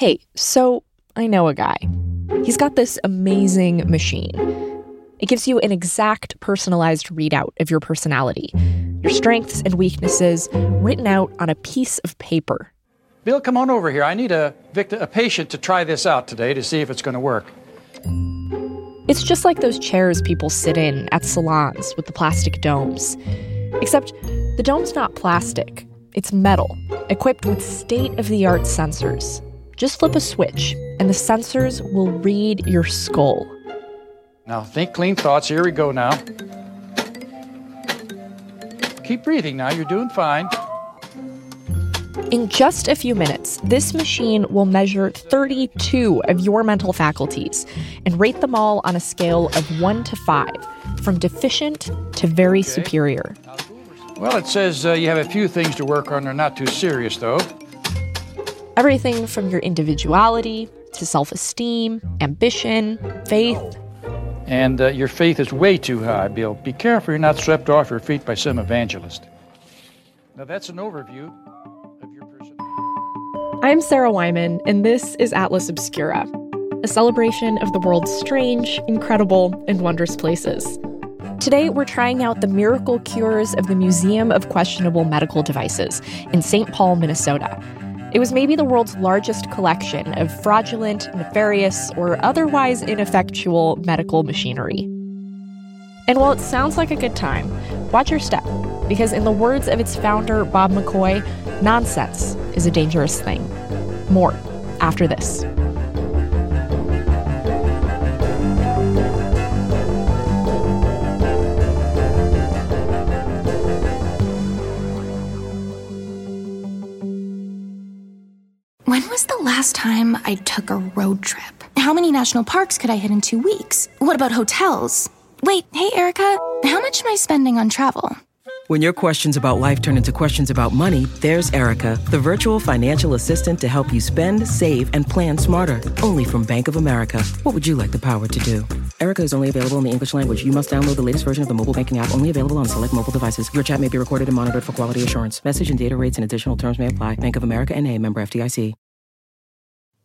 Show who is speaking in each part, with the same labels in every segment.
Speaker 1: Hey, so I know a guy. He's got this amazing machine. It gives you an exact personalized readout of your personality, your strengths and weaknesses written out on a piece of paper.
Speaker 2: Bill, come on over here. I need a, victim, a patient to try this out today to see if it's going to work.
Speaker 1: It's just like those chairs people sit in at salons with the plastic domes. Except the dome's not plastic, it's metal, equipped with state of the art sensors. Just flip a switch, and the sensors will read your skull.
Speaker 2: Now, think clean thoughts. Here we go now. Keep breathing now. You're doing fine.
Speaker 1: In just a few minutes, this machine will measure 32 of your mental faculties and rate them all on a scale of 1 to 5, from deficient to very okay. superior.
Speaker 2: Well, it says uh, you have a few things to work on. They're not too serious, though.
Speaker 1: Everything from your individuality to self esteem, ambition, faith.
Speaker 2: And uh, your faith is way too high, Bill. Be careful you're not swept off your feet by some evangelist. Now, that's an overview of your person.
Speaker 1: I'm Sarah Wyman, and this is Atlas Obscura, a celebration of the world's strange, incredible, and wondrous places. Today, we're trying out the miracle cures of the Museum of Questionable Medical Devices in St. Paul, Minnesota. It was maybe the world's largest collection of fraudulent, nefarious, or otherwise ineffectual medical machinery. And while it sounds like a good time, watch your step, because in the words of its founder, Bob McCoy, nonsense is a dangerous thing. More after this.
Speaker 3: Last time I took a road trip? How many national parks could I hit in two weeks? What about hotels? Wait, hey, Erica, how much am I spending on travel?
Speaker 4: When your questions about life turn into questions about money, there's Erica, the virtual financial assistant to help you spend, save, and plan smarter. Only from Bank of America. What would you like the power to do? Erica is only available in the English language. You must download the latest version of the mobile banking app, only available on select mobile devices. Your chat may be recorded and monitored for quality assurance. Message and data rates and additional terms may apply. Bank of America and a member FDIC.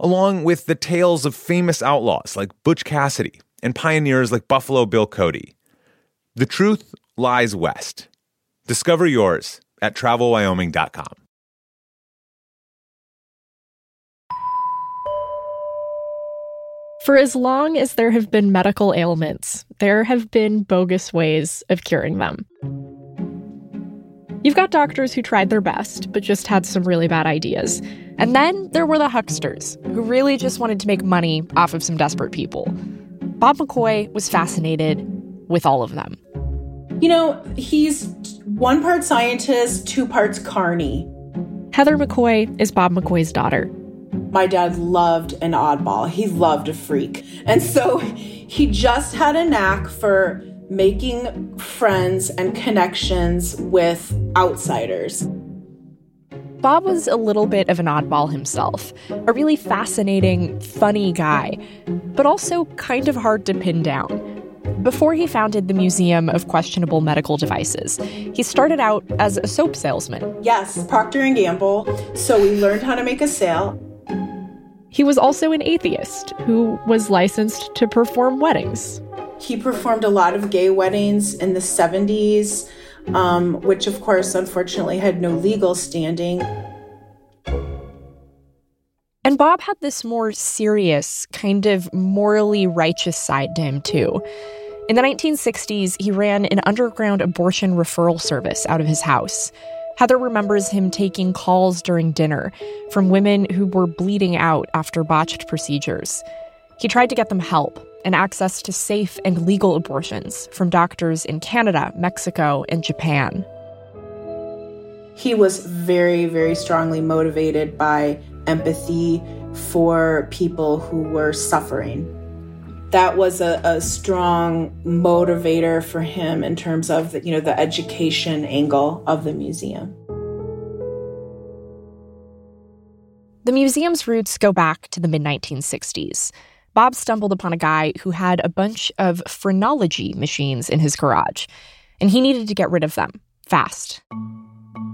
Speaker 5: along with the tales of famous outlaws like Butch Cassidy and pioneers like Buffalo Bill Cody. The truth lies west. Discover yours at travelwyoming.com.
Speaker 1: For as long as there have been medical ailments, there have been bogus ways of curing them. You've got doctors who tried their best, but just had some really bad ideas. And then there were the hucksters, who really just wanted to make money off of some desperate people. Bob McCoy was fascinated with all of them.
Speaker 6: You know, he's one part scientist, two parts carny.
Speaker 1: Heather McCoy is Bob McCoy's daughter.
Speaker 6: My dad loved an oddball. He loved a freak. And so he just had a knack for making friends and connections with outsiders.
Speaker 1: Bob was a little bit of an oddball himself, a really fascinating, funny guy, but also kind of hard to pin down. Before he founded the Museum of Questionable Medical Devices, he started out as a soap salesman.
Speaker 6: Yes, Procter and Gamble. So we learned how to make a sale.
Speaker 1: He was also an atheist who was licensed to perform weddings.
Speaker 6: He performed a lot of gay weddings in the 70s, um, which, of course, unfortunately had no legal standing.
Speaker 1: And Bob had this more serious, kind of morally righteous side to him, too. In the 1960s, he ran an underground abortion referral service out of his house. Heather remembers him taking calls during dinner from women who were bleeding out after botched procedures. He tried to get them help and access to safe and legal abortions from doctors in Canada, Mexico, and Japan.
Speaker 6: He was very, very strongly motivated by empathy for people who were suffering. That was a, a strong motivator for him in terms of the, you know the education angle of the museum.
Speaker 1: The museum's roots go back to the mid 1960s. Bob stumbled upon a guy who had a bunch of phrenology machines in his garage, and he needed to get rid of them fast.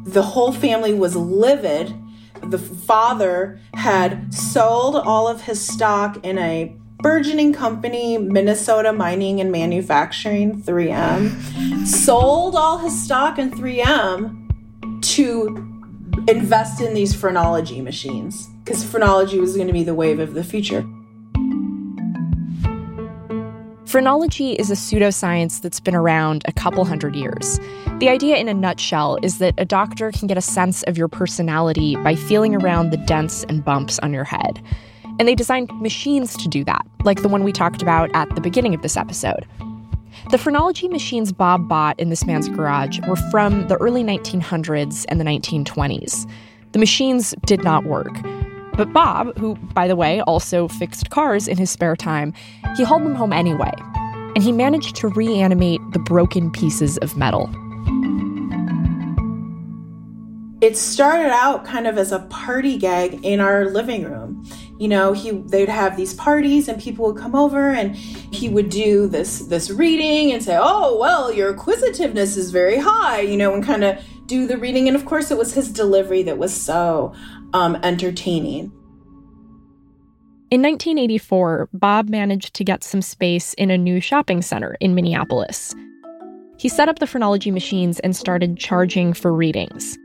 Speaker 6: The whole family was livid. The father had sold all of his stock in a burgeoning company, Minnesota Mining and Manufacturing, 3M, sold all his stock in 3M to invest in these phrenology machines because phrenology was going to be the wave of the future.
Speaker 1: Phrenology is a pseudoscience that's been around a couple hundred years. The idea, in a nutshell, is that a doctor can get a sense of your personality by feeling around the dents and bumps on your head. And they designed machines to do that, like the one we talked about at the beginning of this episode. The phrenology machines Bob bought in this man's garage were from the early 1900s and the 1920s. The machines did not work. But Bob, who, by the way, also fixed cars in his spare time, he hauled them home anyway. And he managed to reanimate the broken pieces of metal.
Speaker 6: It started out kind of as a party gag in our living room. You know, he they'd have these parties and people would come over and he would do this this reading and say, "Oh, well, your acquisitiveness is very high," you know, and kind of do the reading and of course it was his delivery that was so um, entertaining.
Speaker 1: In 1984, Bob managed to get some space in a new shopping center in Minneapolis. He set up the phrenology machines and started charging for readings.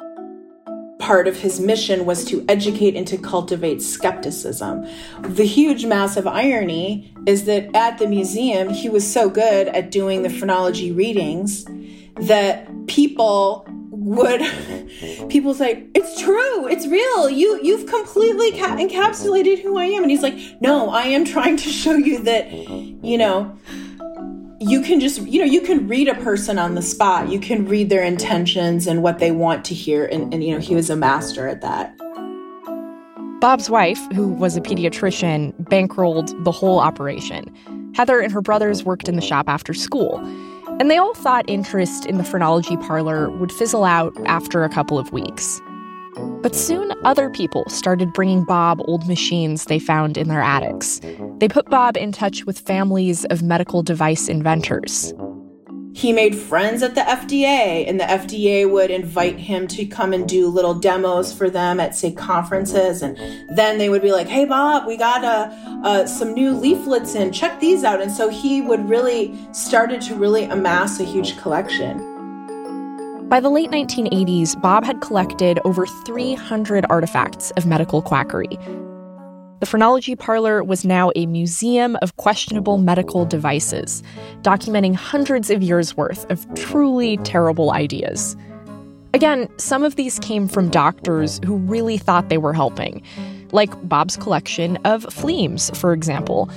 Speaker 6: Part of his mission was to educate and to cultivate skepticism. The huge, massive irony is that at the museum, he was so good at doing the phrenology readings that people would people say it's true it's real. You you've completely ca- encapsulated who i am. And he's like no i am trying to show you that you know you can just you know you can read a person on the spot. You can read their intentions and what they want to hear. And, and you know he was a master at that.
Speaker 1: Bob's wife who was a pediatrician bankrolled the whole operation. Heather and her brothers worked in the shop after school and they all thought interest in the phrenology parlor would fizzle out after a couple of weeks. But soon other people started bringing Bob old machines they found in their attics. They put Bob in touch with families of medical device inventors.
Speaker 6: He made friends at the FDA, and the FDA would invite him to come and do little demos for them at, say, conferences. And then they would be like, hey, Bob, we got uh, uh, some new leaflets in. Check these out. And so he would really started to really amass a huge collection.
Speaker 1: By the late 1980s, Bob had collected over 300 artifacts of medical quackery. The phrenology parlor was now a museum of questionable medical devices, documenting hundreds of years' worth of truly terrible ideas. Again, some of these came from doctors who really thought they were helping, like Bob's collection of fleams, for example.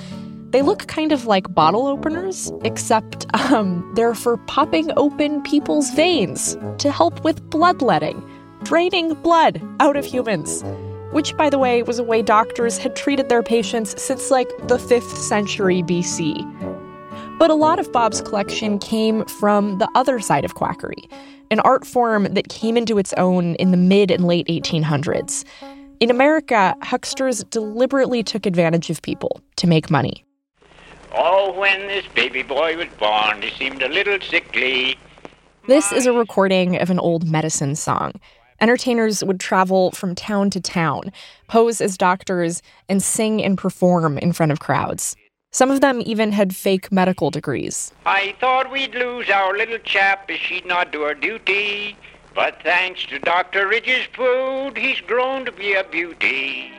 Speaker 1: They look kind of like bottle openers, except um, they're for popping open people's veins to help with bloodletting, draining blood out of humans which, by the way, was a way doctors had treated their patients since like the 5th century BC. But a lot of Bob's collection came from the other side of quackery, an art form that came into its own in the mid and late 1800s. In America, hucksters deliberately took advantage of people to make money.
Speaker 7: Oh, when this baby boy was born, he seemed a little sickly.
Speaker 1: This is a recording of an old medicine song. Entertainers would travel from town to town, pose as doctors, and sing and perform in front of crowds. Some of them even had fake medical degrees.
Speaker 7: I thought we'd lose our little chap if she'd not do her duty. But thanks to Dr. Ridge's food, he's grown to be a beauty.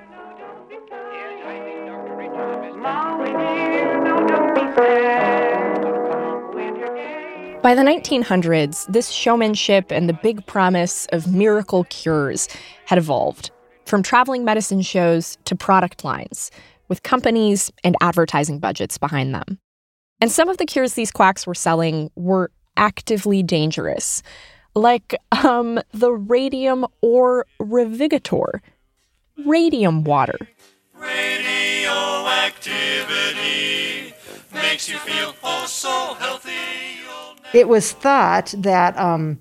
Speaker 1: By the 1900s, this showmanship and the big promise of miracle cures had evolved from traveling medicine shows to product lines, with companies and advertising budgets behind them. And some of the cures these quacks were selling were actively dangerous, like um, the Radium Ore Revigator, radium water.
Speaker 8: Radioactivity makes you feel oh so healthy.
Speaker 9: It was thought that um,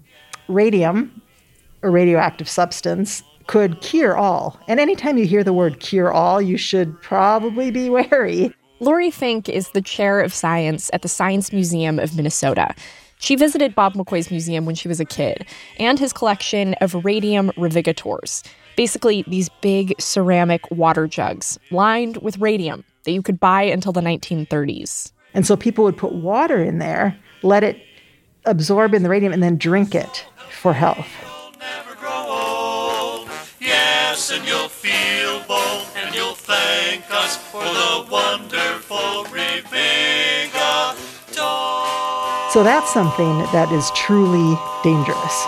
Speaker 9: radium, a radioactive substance, could cure all. And anytime you hear the word cure all, you should probably be wary.
Speaker 1: Lori Fink is the chair of science at the Science Museum of Minnesota. She visited Bob McCoy's museum when she was a kid and his collection of radium revigators. Basically, these big ceramic water jugs lined with radium that you could buy until the 1930s.
Speaker 9: And so people would put water in there, let it absorb in the radium, and then drink it for health.
Speaker 8: Yes, and you'll feel bold, and you'll thank us for the wonderful Reviga
Speaker 9: So that's something that is truly dangerous.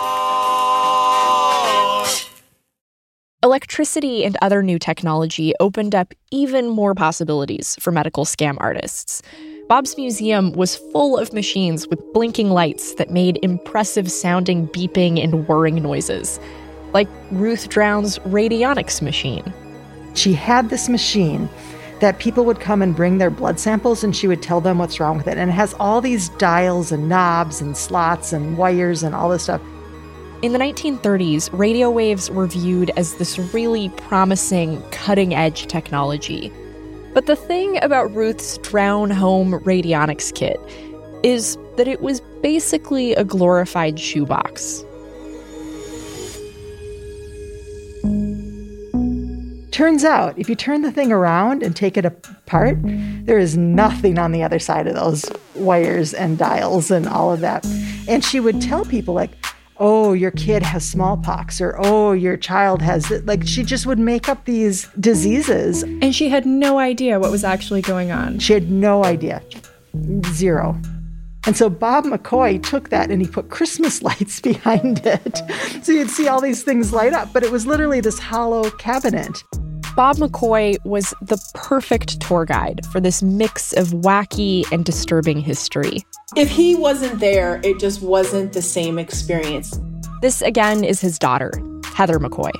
Speaker 1: Electricity and other new technology opened up even more possibilities for medical scam artists. Bob's museum was full of machines with blinking lights that made impressive sounding beeping and whirring noises, like Ruth Drown's radionics machine.
Speaker 9: She had this machine that people would come and bring their blood samples and she would tell them what's wrong with it. And it has all these dials and knobs and slots and wires and all this stuff.
Speaker 1: In the 1930s, radio waves were viewed as this really promising, cutting edge technology. But the thing about Ruth's Drown Home radionics kit is that it was basically a glorified shoebox.
Speaker 9: Turns out, if you turn the thing around and take it apart, there is nothing on the other side of those wires and dials and all of that. And she would tell people, like, oh, your kid has smallpox, or oh, your child has, like, she just would make up these diseases.
Speaker 10: And she had no idea what was actually going on.
Speaker 9: She had no idea. Zero. And so Bob McCoy took that and he put Christmas lights behind it. So you'd see all these things light up, but it was literally this hollow cabinet.
Speaker 1: Bob McCoy was the perfect tour guide for this mix of wacky and disturbing history.
Speaker 6: If he wasn't there, it just wasn't the same experience.
Speaker 1: This again is his daughter, Heather McCoy.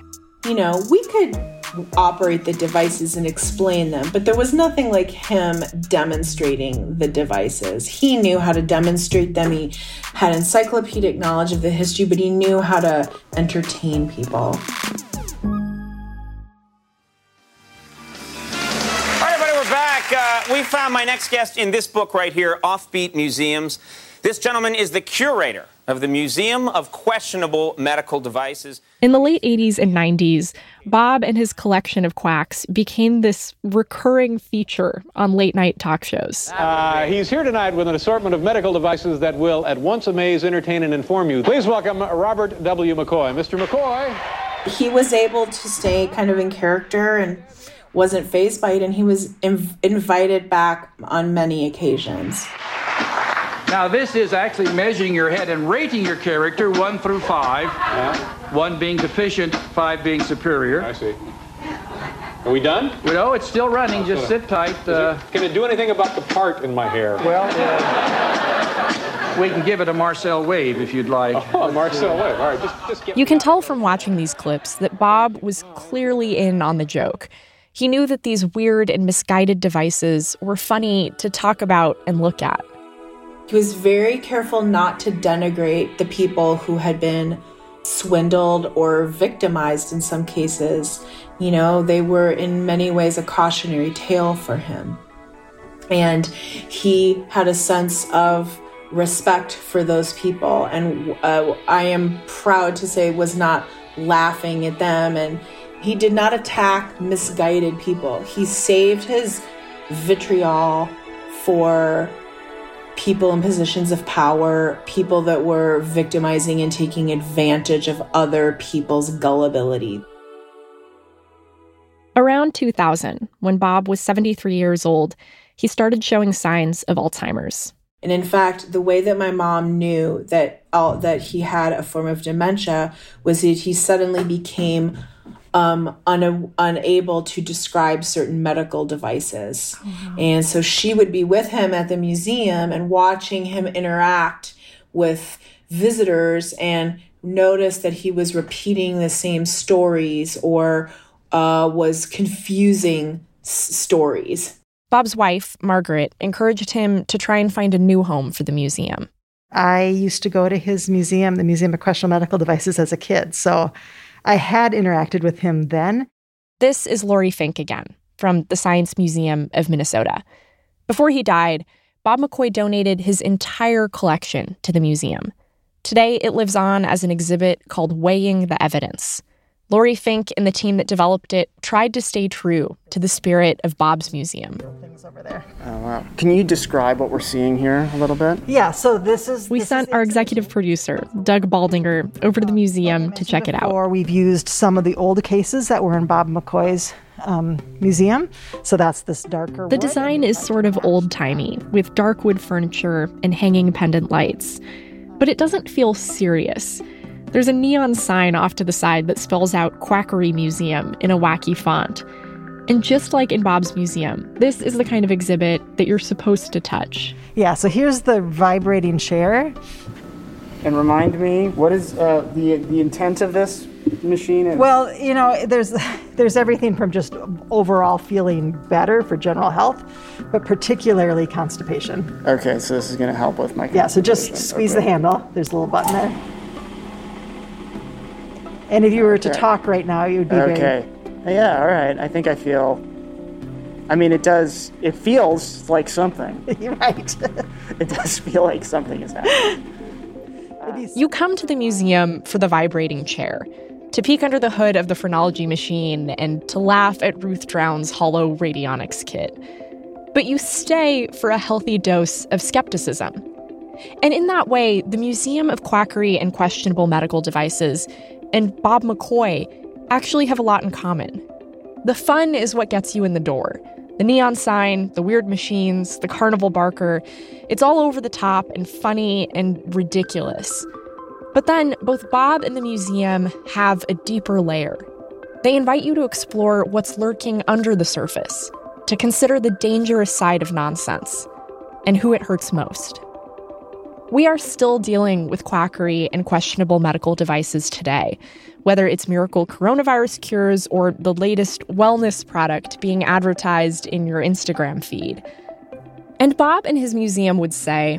Speaker 6: You know, we could operate the devices and explain them, but there was nothing like him demonstrating the devices. He knew how to demonstrate them. He had encyclopedic knowledge of the history, but he knew how to entertain people.
Speaker 11: We found my next guest in this book right here, Offbeat Museums. This gentleman is the curator of the Museum of Questionable Medical Devices.
Speaker 1: In the late 80s and 90s, Bob and his collection of quacks became this recurring feature on late night talk shows.
Speaker 12: Uh, he's here tonight with an assortment of medical devices that will at once amaze, entertain, and inform you. Please welcome Robert W. McCoy. Mr. McCoy.
Speaker 6: He was able to stay kind of in character and wasn't phased by it, and he was inv- invited back on many occasions.
Speaker 2: Now, this is actually measuring your head and rating your character one through five.
Speaker 12: Yeah.
Speaker 2: One being deficient, five being superior.
Speaker 12: I see. Are we done?
Speaker 2: No, it's still running. Just sit tight. Uh,
Speaker 12: it, can it do anything about the part in my hair?
Speaker 2: Well, uh, we can give it a Marcel wave if you'd like.
Speaker 12: Oh, Marcel wave. All right, just, just get
Speaker 1: You can tell from watching these clips that Bob was clearly in on the joke. He knew that these weird and misguided devices were funny to talk about and look at.
Speaker 6: He was very careful not to denigrate the people who had been swindled or victimized in some cases. You know, they were in many ways a cautionary tale for him. And he had a sense of respect for those people. And uh, I am proud to say was not laughing at them and he did not attack misguided people. He saved his vitriol for people in positions of power, people that were victimizing and taking advantage of other people's gullibility.
Speaker 1: Around 2000, when Bob was 73 years old, he started showing signs of Alzheimer's.
Speaker 6: And in fact, the way that my mom knew that that he had a form of dementia was that he suddenly became um, un- unable to describe certain medical devices. Oh, And so she would be with him at the museum and watching him interact with visitors and notice that he was repeating the same stories or uh, was confusing s- stories.
Speaker 1: Bob's wife, Margaret, encouraged him to try and find a new home for the museum.
Speaker 9: I used to go to his museum, the Museum of Questionable Medical Devices, as a kid. So I had interacted with him then.
Speaker 1: This is Lori Fink again from the Science Museum of Minnesota. Before he died, Bob McCoy donated his entire collection to the museum. Today, it lives on as an exhibit called Weighing the Evidence. Lori Fink and the team that developed it tried to stay true to the spirit of Bob's museum.
Speaker 13: Oh, wow. Can you describe what we're seeing here a little bit?
Speaker 9: Yeah, so this is.
Speaker 1: We sent our executive producer, Doug Baldinger, over to the museum to check it out.
Speaker 9: Or we've used some of the old cases that were in Bob McCoy's um, museum. So that's this darker.
Speaker 1: The
Speaker 9: wood.
Speaker 1: design is sort of old timey, with dark wood furniture and hanging pendant lights. But it doesn't feel serious. There's a neon sign off to the side that spells out Quackery Museum in a wacky font. And just like in Bob's museum, this is the kind of exhibit that you're supposed to touch.
Speaker 9: Yeah, so here's the vibrating chair.
Speaker 13: And remind me, what is uh, the the intent of this machine? Is?
Speaker 9: Well, you know, there's there's everything from just overall feeling better for general health, but particularly constipation.
Speaker 13: Okay, so this is going to help with my.
Speaker 9: Yeah, so just squeeze
Speaker 13: Okay.
Speaker 9: the handle. There's a little button there. And if you were to
Speaker 13: Okay.
Speaker 9: talk right now, you would be very
Speaker 13: Okay. Yeah. All right. I think I feel. I mean, it does. It feels like something.
Speaker 9: You're right.
Speaker 13: it does feel like something is happening.
Speaker 1: You come to the museum for the vibrating chair, to peek under the hood of the phrenology machine, and to laugh at Ruth Drown's hollow radionics kit. But you stay for a healthy dose of skepticism. And in that way, the Museum of Quackery and Questionable Medical Devices and Bob McCoy actually have a lot in common. The fun is what gets you in the door. The neon sign, the weird machines, the carnival barker, it's all over the top and funny and ridiculous. But then both Bob and the museum have a deeper layer. They invite you to explore what's lurking under the surface, to consider the dangerous side of nonsense, and who it hurts most. We are still dealing with quackery and questionable medical devices today, whether it's miracle coronavirus cures or the latest wellness product being advertised in your Instagram feed. And Bob and his museum would say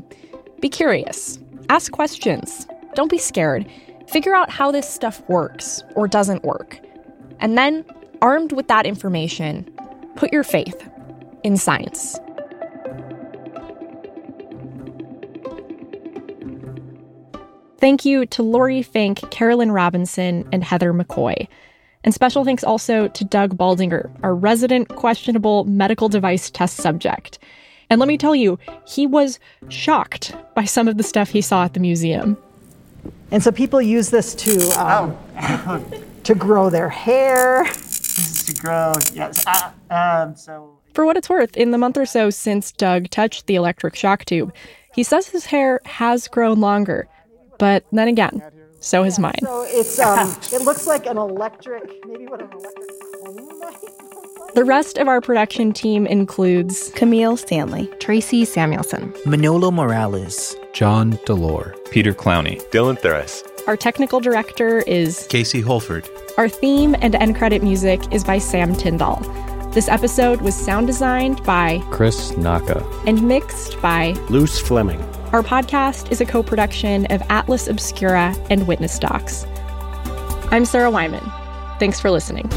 Speaker 1: be curious, ask questions, don't be scared, figure out how this stuff works or doesn't work. And then, armed with that information, put your faith in science. Thank you to Lori Fink, Carolyn Robinson, and Heather McCoy. And special thanks also to Doug Baldinger, our resident questionable medical device test subject. And let me tell you, he was shocked by some of the stuff he saw at the museum.
Speaker 9: And so people use this to um, to grow their hair.
Speaker 13: To grow. Yes. Ah, um, so.
Speaker 1: For what it's worth, in the month or so since Doug touched the electric shock tube, he says his hair has grown longer. But then again, so has mine.
Speaker 9: So it's um, it looks like an electric, maybe what an electric comb might look like.
Speaker 1: The rest of our production team includes
Speaker 14: Camille Stanley,
Speaker 15: Tracy Samuelson,
Speaker 16: Manolo Morales,
Speaker 17: John DeLore,
Speaker 18: Peter Clowney,
Speaker 5: Dylan Thuris.
Speaker 1: Our technical director is
Speaker 17: Casey Holford.
Speaker 1: Our theme and end credit music is by Sam Tyndall. This episode was sound designed by
Speaker 18: Chris Naka
Speaker 1: and mixed by
Speaker 19: Luce Fleming.
Speaker 1: Our podcast is a co production of Atlas Obscura and Witness Docs. I'm Sarah Wyman. Thanks for listening.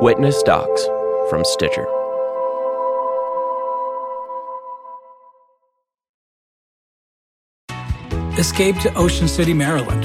Speaker 16: Witness Docs from Stitcher.
Speaker 20: Escape to Ocean City, Maryland,